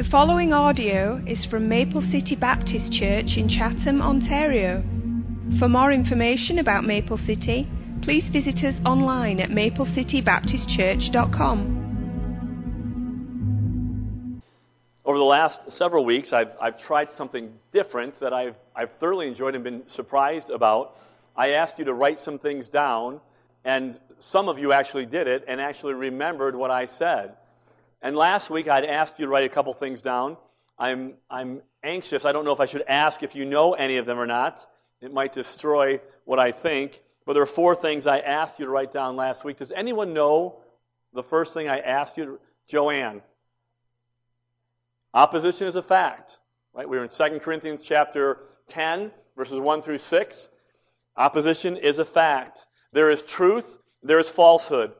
The following audio is from Maple City Baptist Church in Chatham, Ontario. For more information about Maple City, please visit us online at maplecitybaptistchurch.com. Over the last several weeks, I've, I've tried something different that I've, I've thoroughly enjoyed and been surprised about. I asked you to write some things down, and some of you actually did it and actually remembered what I said. And last week, I'd asked you to write a couple things down. I'm, I'm anxious. I don't know if I should ask if you know any of them or not. It might destroy what I think. But there are four things I asked you to write down last week. Does anyone know the first thing I asked you? To, Joanne. Opposition is a fact. Right? We were in 2 Corinthians chapter 10, verses 1 through 6. Opposition is a fact. There is truth, there is falsehood.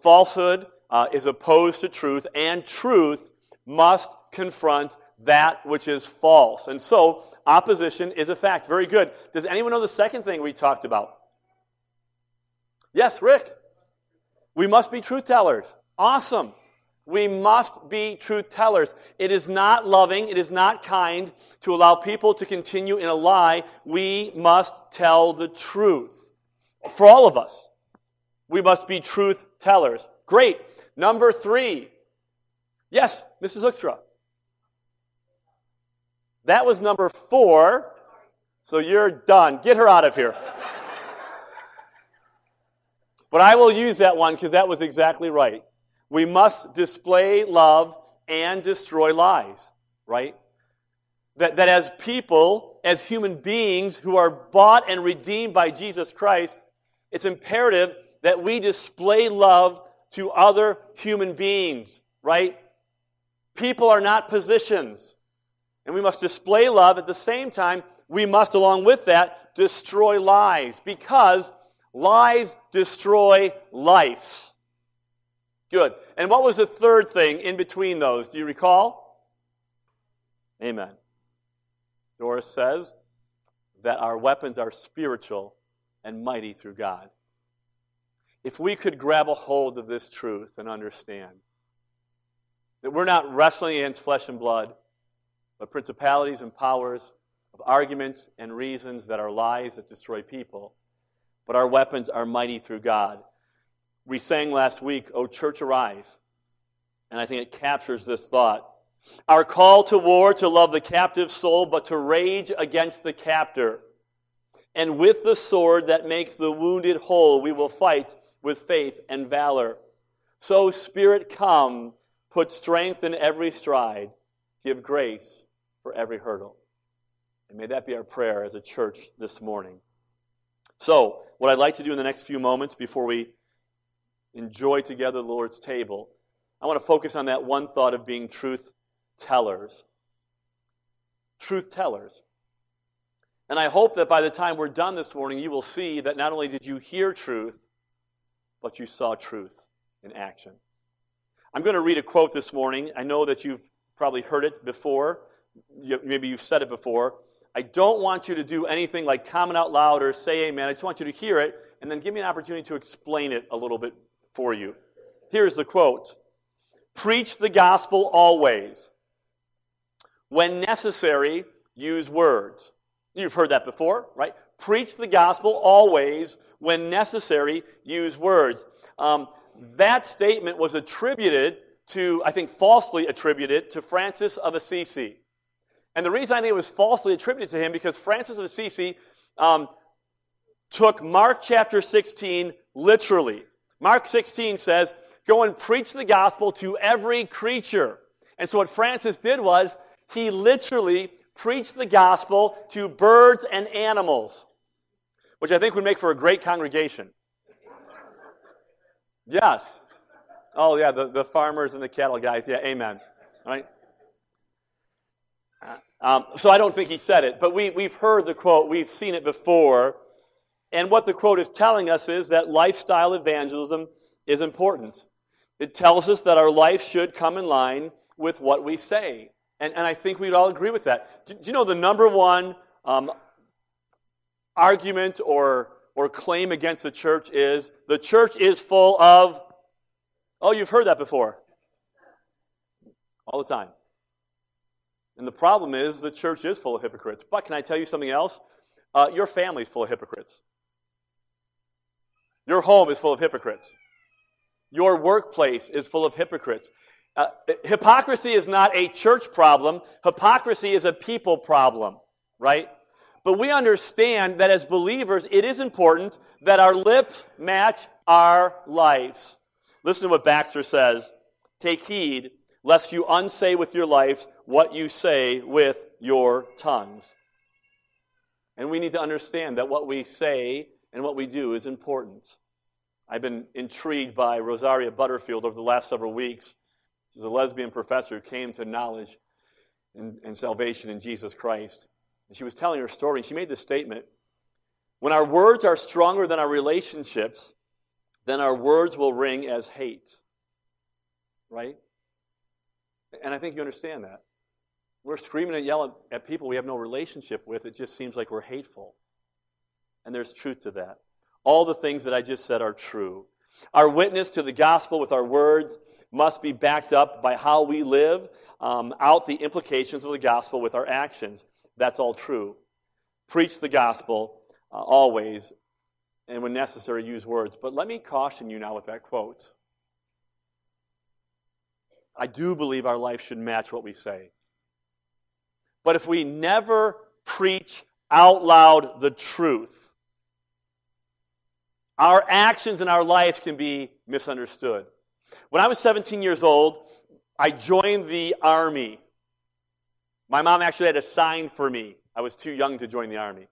Falsehood uh, is opposed to truth, and truth must confront that which is false. And so, opposition is a fact. Very good. Does anyone know the second thing we talked about? Yes, Rick. We must be truth tellers. Awesome. We must be truth tellers. It is not loving, it is not kind to allow people to continue in a lie. We must tell the truth. For all of us, we must be truth tellers. Great. Number three. Yes, Mrs. Hoekstra. That was number four. So you're done. Get her out of here. but I will use that one because that was exactly right. We must display love and destroy lies, right? That, that as people, as human beings who are bought and redeemed by Jesus Christ, it's imperative that we display love to other human beings, right? People are not positions. And we must display love. At the same time, we must, along with that, destroy lies because lies destroy lives. Good. And what was the third thing in between those? Do you recall? Amen. Doris says that our weapons are spiritual and mighty through God if we could grab a hold of this truth and understand that we're not wrestling against flesh and blood, but principalities and powers of arguments and reasons that are lies that destroy people, but our weapons are mighty through God. We sang last week, O church, arise. And I think it captures this thought. Our call to war to love the captive soul, but to rage against the captor. And with the sword that makes the wounded whole, we will fight with faith and valor. So, Spirit, come, put strength in every stride, give grace for every hurdle. And may that be our prayer as a church this morning. So, what I'd like to do in the next few moments before we enjoy together the Lord's table, I want to focus on that one thought of being truth tellers. Truth tellers. And I hope that by the time we're done this morning, you will see that not only did you hear truth, but you saw truth in action. I'm going to read a quote this morning. I know that you've probably heard it before. Maybe you've said it before. I don't want you to do anything like comment out loud or say amen. I just want you to hear it and then give me an opportunity to explain it a little bit for you. Here's the quote Preach the gospel always. When necessary, use words. You've heard that before, right? Preach the gospel always. When necessary, use words. Um, that statement was attributed to, I think falsely attributed to Francis of Assisi. And the reason I think it was falsely attributed to him because Francis of Assisi um, took Mark chapter 16 literally. Mark 16 says, Go and preach the gospel to every creature. And so what Francis did was he literally preached the gospel to birds and animals which I think would make for a great congregation. Yes. Oh, yeah, the, the farmers and the cattle guys. Yeah, amen. Right? Um, so I don't think he said it, but we, we've heard the quote, we've seen it before. And what the quote is telling us is that lifestyle evangelism is important. It tells us that our life should come in line with what we say. And, and I think we'd all agree with that. Do, do you know the number one um, argument or, or claim against the church is the church is full of, oh, you've heard that before. All the time. And the problem is the church is full of hypocrites. But can I tell you something else? Uh, your family's full of hypocrites. Your home is full of hypocrites. Your workplace is full of hypocrites. Uh, hypocrisy is not a church problem. Hypocrisy is a people problem, right? But we understand that as believers, it is important that our lips match our lives. Listen to what Baxter says. Take heed lest you unsay with your life what you say with your tongues. And we need to understand that what we say and what we do is important. I've been intrigued by Rosaria Butterfield over the last several weeks. She's a lesbian professor who came to knowledge and, and salvation in Jesus Christ. And she was telling her story, she made this statement When our words are stronger than our relationships, then our words will ring as hate. Right? And I think you understand that. We're screaming and yelling at people we have no relationship with. It just seems like we're hateful. And there's truth to that. All the things that I just said are true. Our witness to the gospel with our words must be backed up by how we live um, out the implications of the gospel with our actions. That's all true. Preach the gospel uh, always, and when necessary, use words. But let me caution you now with that quote. I do believe our life should match what we say. But if we never preach out loud the truth, our actions and our lives can be misunderstood. When I was 17 years old, I joined the army. My mom actually had a sign for me. I was too young to join the army.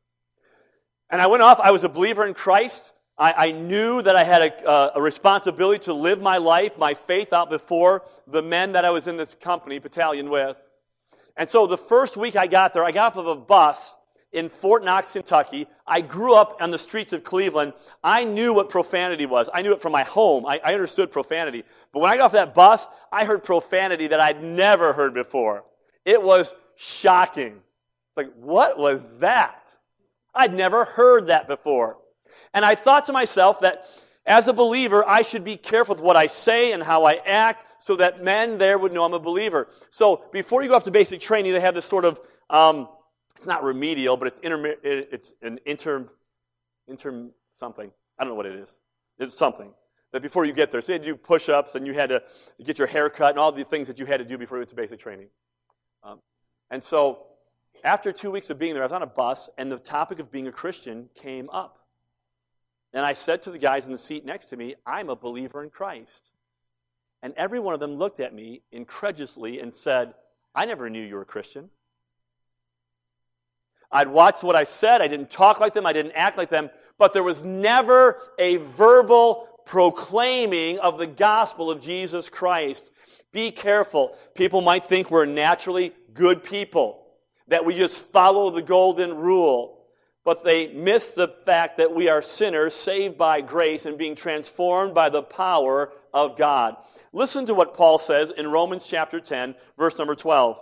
And I went off, I was a believer in Christ. I, I knew that I had a, uh, a, responsibility to live my life, my faith out before the men that I was in this company, battalion with. And so the first week I got there, I got off of a bus in Fort Knox, Kentucky. I grew up on the streets of Cleveland. I knew what profanity was. I knew it from my home. I, I understood profanity. But when I got off that bus, I heard profanity that I'd never heard before. It was shocking. Like, what was that? I'd never heard that before. And I thought to myself that as a believer, I should be careful with what I say and how I act so that men there would know I'm a believer. So before you go off to basic training, they have this sort of, um, it's not remedial, but it's, inter- it's an interim, interim something. I don't know what it is. It's something. That before you get there, so you had to do push ups and you had to get your hair cut and all the things that you had to do before you went to basic training. Um, and so after two weeks of being there, I was on a bus and the topic of being a Christian came up. And I said to the guys in the seat next to me, I'm a believer in Christ. And every one of them looked at me incredulously and said, I never knew you were a Christian. I'd watched what I said. I didn't talk like them. I didn't act like them. But there was never a verbal proclaiming of the gospel of Jesus Christ. Be careful. People might think we're naturally good people, that we just follow the golden rule but they miss the fact that we are sinners saved by grace and being transformed by the power of God. Listen to what Paul says in Romans chapter 10, verse number 12.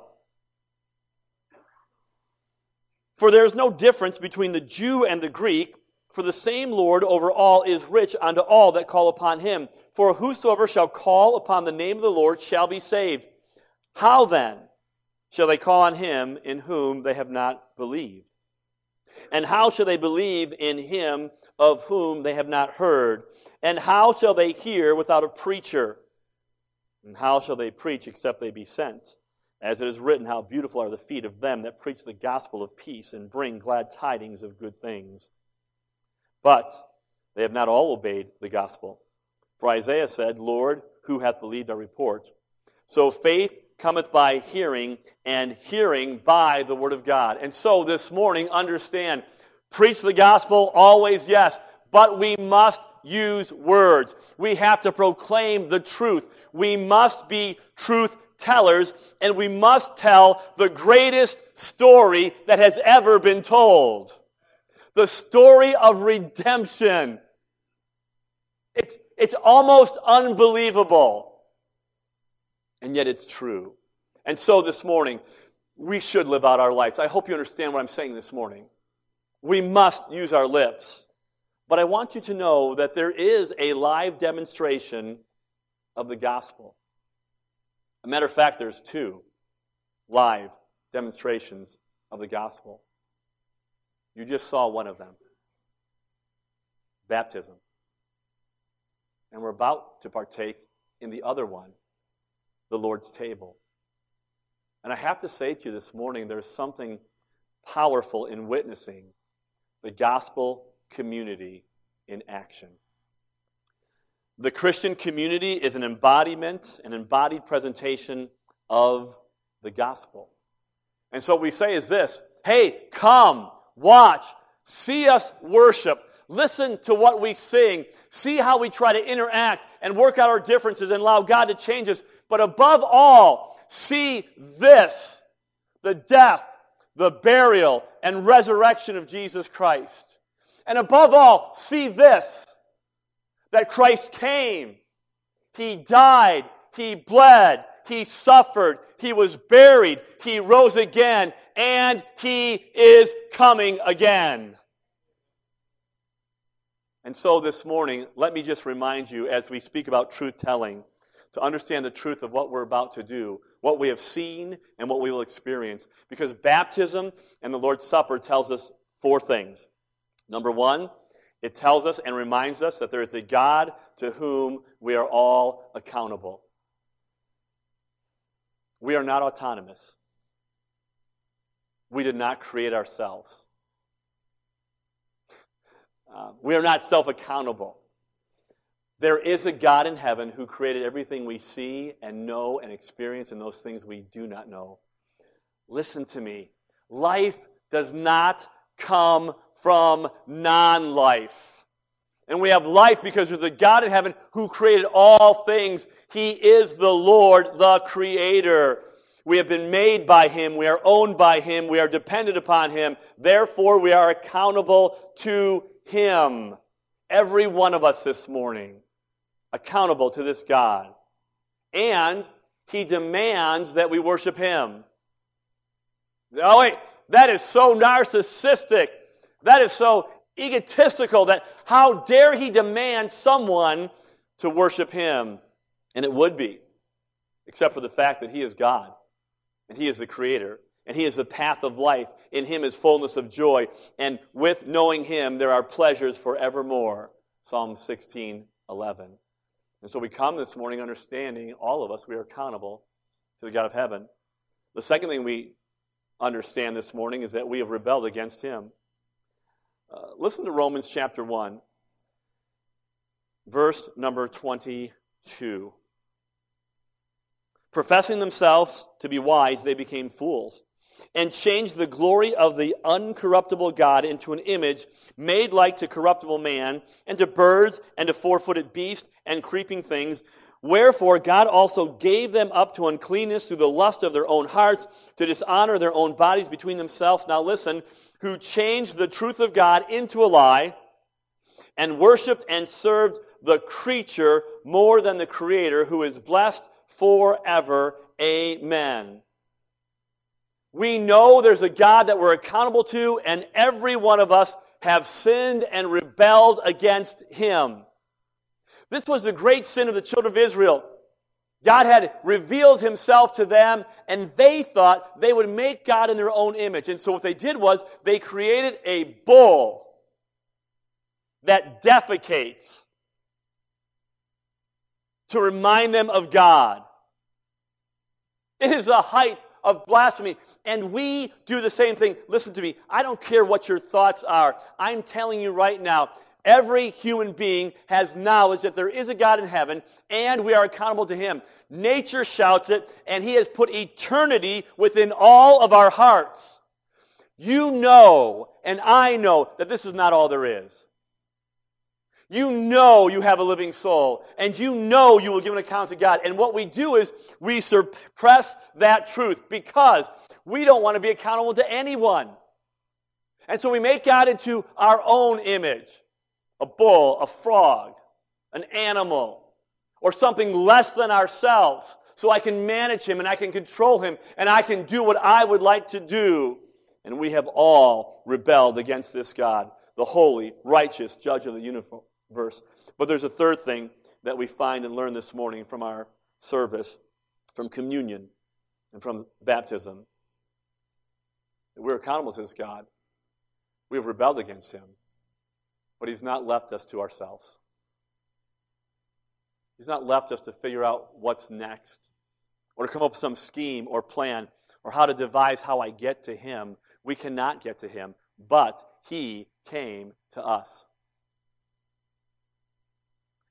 For there is no difference between the Jew and the Greek, for the same Lord over all is rich unto all that call upon him. For whosoever shall call upon the name of the Lord shall be saved. How then shall they call on him in whom they have not believed? And how shall they believe in him of whom they have not heard? And how shall they hear without a preacher? And how shall they preach except they be sent? As it is written, How beautiful are the feet of them that preach the gospel of peace and bring glad tidings of good things. But they have not all obeyed the gospel. For Isaiah said, Lord, who hath believed our report? So faith cometh by hearing, and hearing by the word of God. And so this morning, understand, preach the gospel always, yes, but we must use words. We have to proclaim the truth. We must be truth tellers, and we must tell the greatest story that has ever been told. The story of redemption. It's, it's almost unbelievable and yet it's true. And so this morning, we should live out our lives. I hope you understand what I'm saying this morning. We must use our lips. But I want you to know that there is a live demonstration of the gospel. A matter of fact, there's two live demonstrations of the gospel. You just saw one of them baptism. And we're about to partake in the other one, the Lord's table. And I have to say to you this morning, there's something powerful in witnessing the gospel community in action. The Christian community is an embodiment, an embodied presentation of the gospel. And so what we say is this hey, come, watch, see us worship, listen to what we sing, see how we try to interact and work out our differences and allow God to change us. But above all, see this. The death, the burial, and resurrection of Jesus Christ. And above all, see this. That Christ came, He died, He bled, he suffered, he was buried, he rose again, and he is coming again. And so this morning, let me just remind you as we speak about truth telling, to understand the truth of what we're about to do, what we have seen, and what we will experience. Because baptism and the Lord's Supper tells us four things. Number one, it tells us and reminds us that there is a God to whom we are all accountable. We are not autonomous. We did not create ourselves. Uh, we are not self accountable. There is a God in heaven who created everything we see and know and experience and those things we do not know. Listen to me. Life does not come from non life. And we have life because there's a God in heaven who created all things. He is the Lord, the Creator. We have been made by Him. We are owned by Him. We are dependent upon Him. Therefore, we are accountable to Him. Every one of us this morning, accountable to this God. And He demands that we worship Him. Oh, wait, that is so narcissistic. That is so egotistical that how dare He demand someone to worship Him? And it would be, except for the fact that He is God, and He is the Creator, and He is the path of life. In Him is fullness of joy, and with knowing Him there are pleasures forevermore. Psalm 16, 11. And so we come this morning understanding, all of us, we are accountable to the God of heaven. The second thing we understand this morning is that we have rebelled against Him. Uh, listen to Romans chapter 1, verse number 22. Professing themselves to be wise, they became fools and changed the glory of the uncorruptible God into an image made like to corruptible man, and to birds, and to four footed beasts, and creeping things. Wherefore God also gave them up to uncleanness through the lust of their own hearts, to dishonor their own bodies between themselves. Now listen, who changed the truth of God into a lie, and worshiped and served the creature more than the Creator, who is blessed forever. Amen. We know there's a God that we're accountable to, and every one of us have sinned and rebelled against Him. This was the great sin of the children of Israel. God had revealed himself to them, and they thought they would make God in their own image. And so what they did was they created a bull that defecates to remind them of God. It is the height of blasphemy. And we do the same thing. Listen to me. I don't care what your thoughts are. I'm telling you right now, every human being has knowledge that there is a God in heaven and we are accountable to Him. Nature shouts it, and He has put eternity within all of our hearts. You know, and I know, that this is not all there is. You know you have a living soul, and you know you will give an account to God. And what we do is we suppress that truth because we don't want to be accountable to anyone. And so we make God into our own image a bull, a frog, an animal, or something less than ourselves. So I can manage him and I can control him and I can do what I would like to do. And we have all rebelled against this God, the holy, righteous judge of the universe. But there's a third thing that we find and learn this morning from our service, from communion and from baptism. that we're accountable to this God. We have rebelled against him, but he's not left us to ourselves. He's not left us to figure out what's next or to come up with some scheme or plan or how to devise how I get to him. We cannot get to him, but he came to us.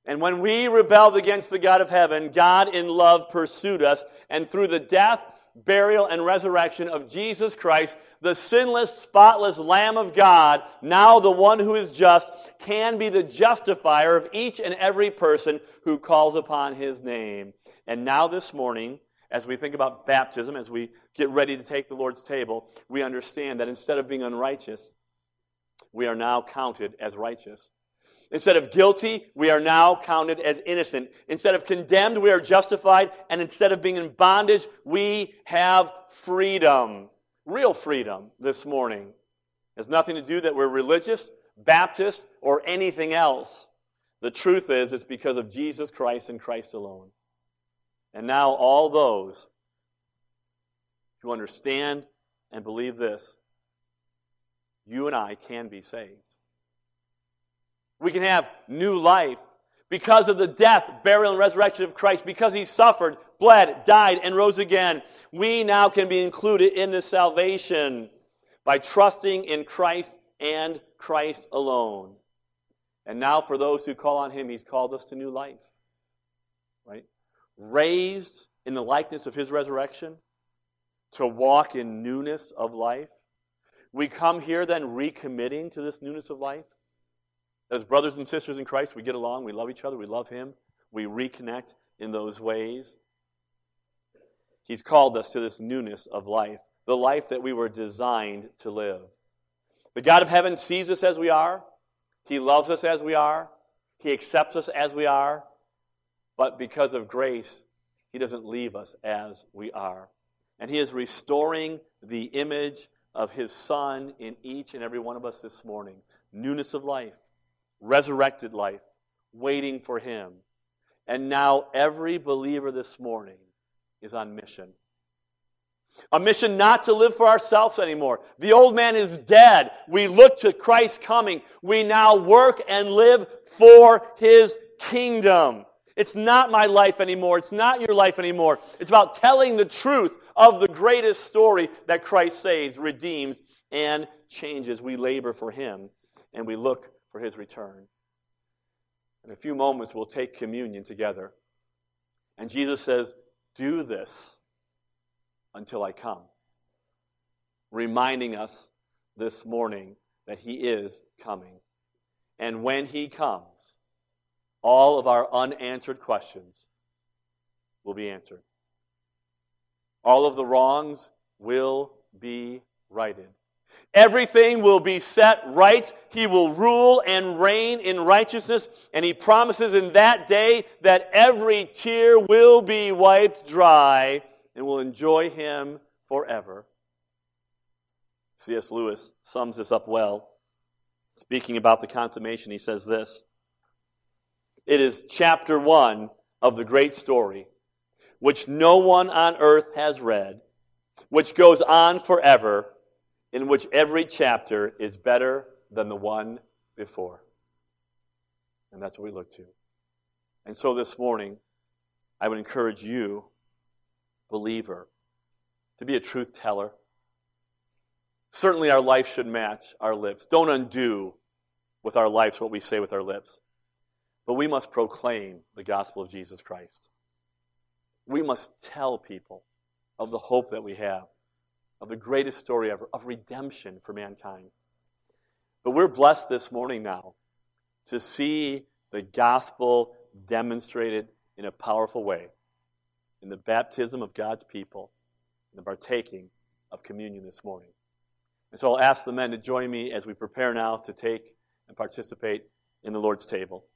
And when we rebelled against the God of heaven, God in love pursued us, and through the death, burial, and resurrection of Jesus Christ, the sinless, spotless Lamb of God, now the one who is just, can be the justifier of each and every person who calls upon his name. And now this morning, as we think about baptism, as we get ready to take the Lord's table, we understand that instead of being unrighteous, we are now counted as righteous. Instead of guilty, we are now counted as innocent. Instead of condemned, we are justified. And instead of being in bondage, we have freedom. Real freedom this morning. It has nothing to do that we're religious, Baptist, or anything else. The truth is, it's because of Jesus Christ and Christ alone. And now, all those who understand and believe this, you and I can be saved. We can have new life because of the death, burial, and resurrection of Christ, because he suffered, bled, died, and rose again. We now can be included in this salvation by trusting in Christ and Christ alone. And now, for those who call on him, he's called us to new life. Right? Raised in the likeness of his resurrection to walk in newness of life. We come here then recommitting to this newness of life. As brothers and sisters in Christ, we get along, we love each other, we love Him, we reconnect in those ways. He's called us to this newness of life, the life that we were designed to live. The God of heaven sees us as we are, He loves us as we are, He accepts us as we are, but because of grace, He doesn't leave us as we are. And He is restoring the image of His Son in each and every one of us this morning newness of life resurrected life, waiting for him. And now every believer this morning is on mission. A mission not to live for ourselves anymore. The old man is dead. We look to Christ coming. We now work and live for his kingdom. It's not my life anymore. It's not your life anymore. It's about telling the truth of the greatest story that Christ saves, redeems, and changes. We labor for him and we look for his return. In a few moments, we'll take communion together. And Jesus says, Do this until I come. Reminding us this morning that he is coming. And when he comes, all of our unanswered questions will be answered. All of the wrongs will be righted. Everything will be set right. He will rule and reign in righteousness. And he promises in that day that every tear will be wiped dry and will enjoy him forever. C.S. Lewis sums this up well. Speaking about the consummation, he says this It is chapter one of the great story, which no one on earth has read, which goes on forever in which every chapter is better than the one before. And that's what we look to. And so this morning, I would encourage you, believer, to be a truth teller. Certainly, our life should match our lips. Don't undo with our lives what we say with our lips. But we must proclaim the gospel of Jesus Christ. We must tell people of the hope that we have of the greatest story ever, of redemption for mankind. But we're blessed this morning now to see the gospel demonstrated in a powerful way in the baptism of God's people and the partaking of communion this morning. And so I'll ask the men to join me as we prepare now to take and participate in the Lord's table.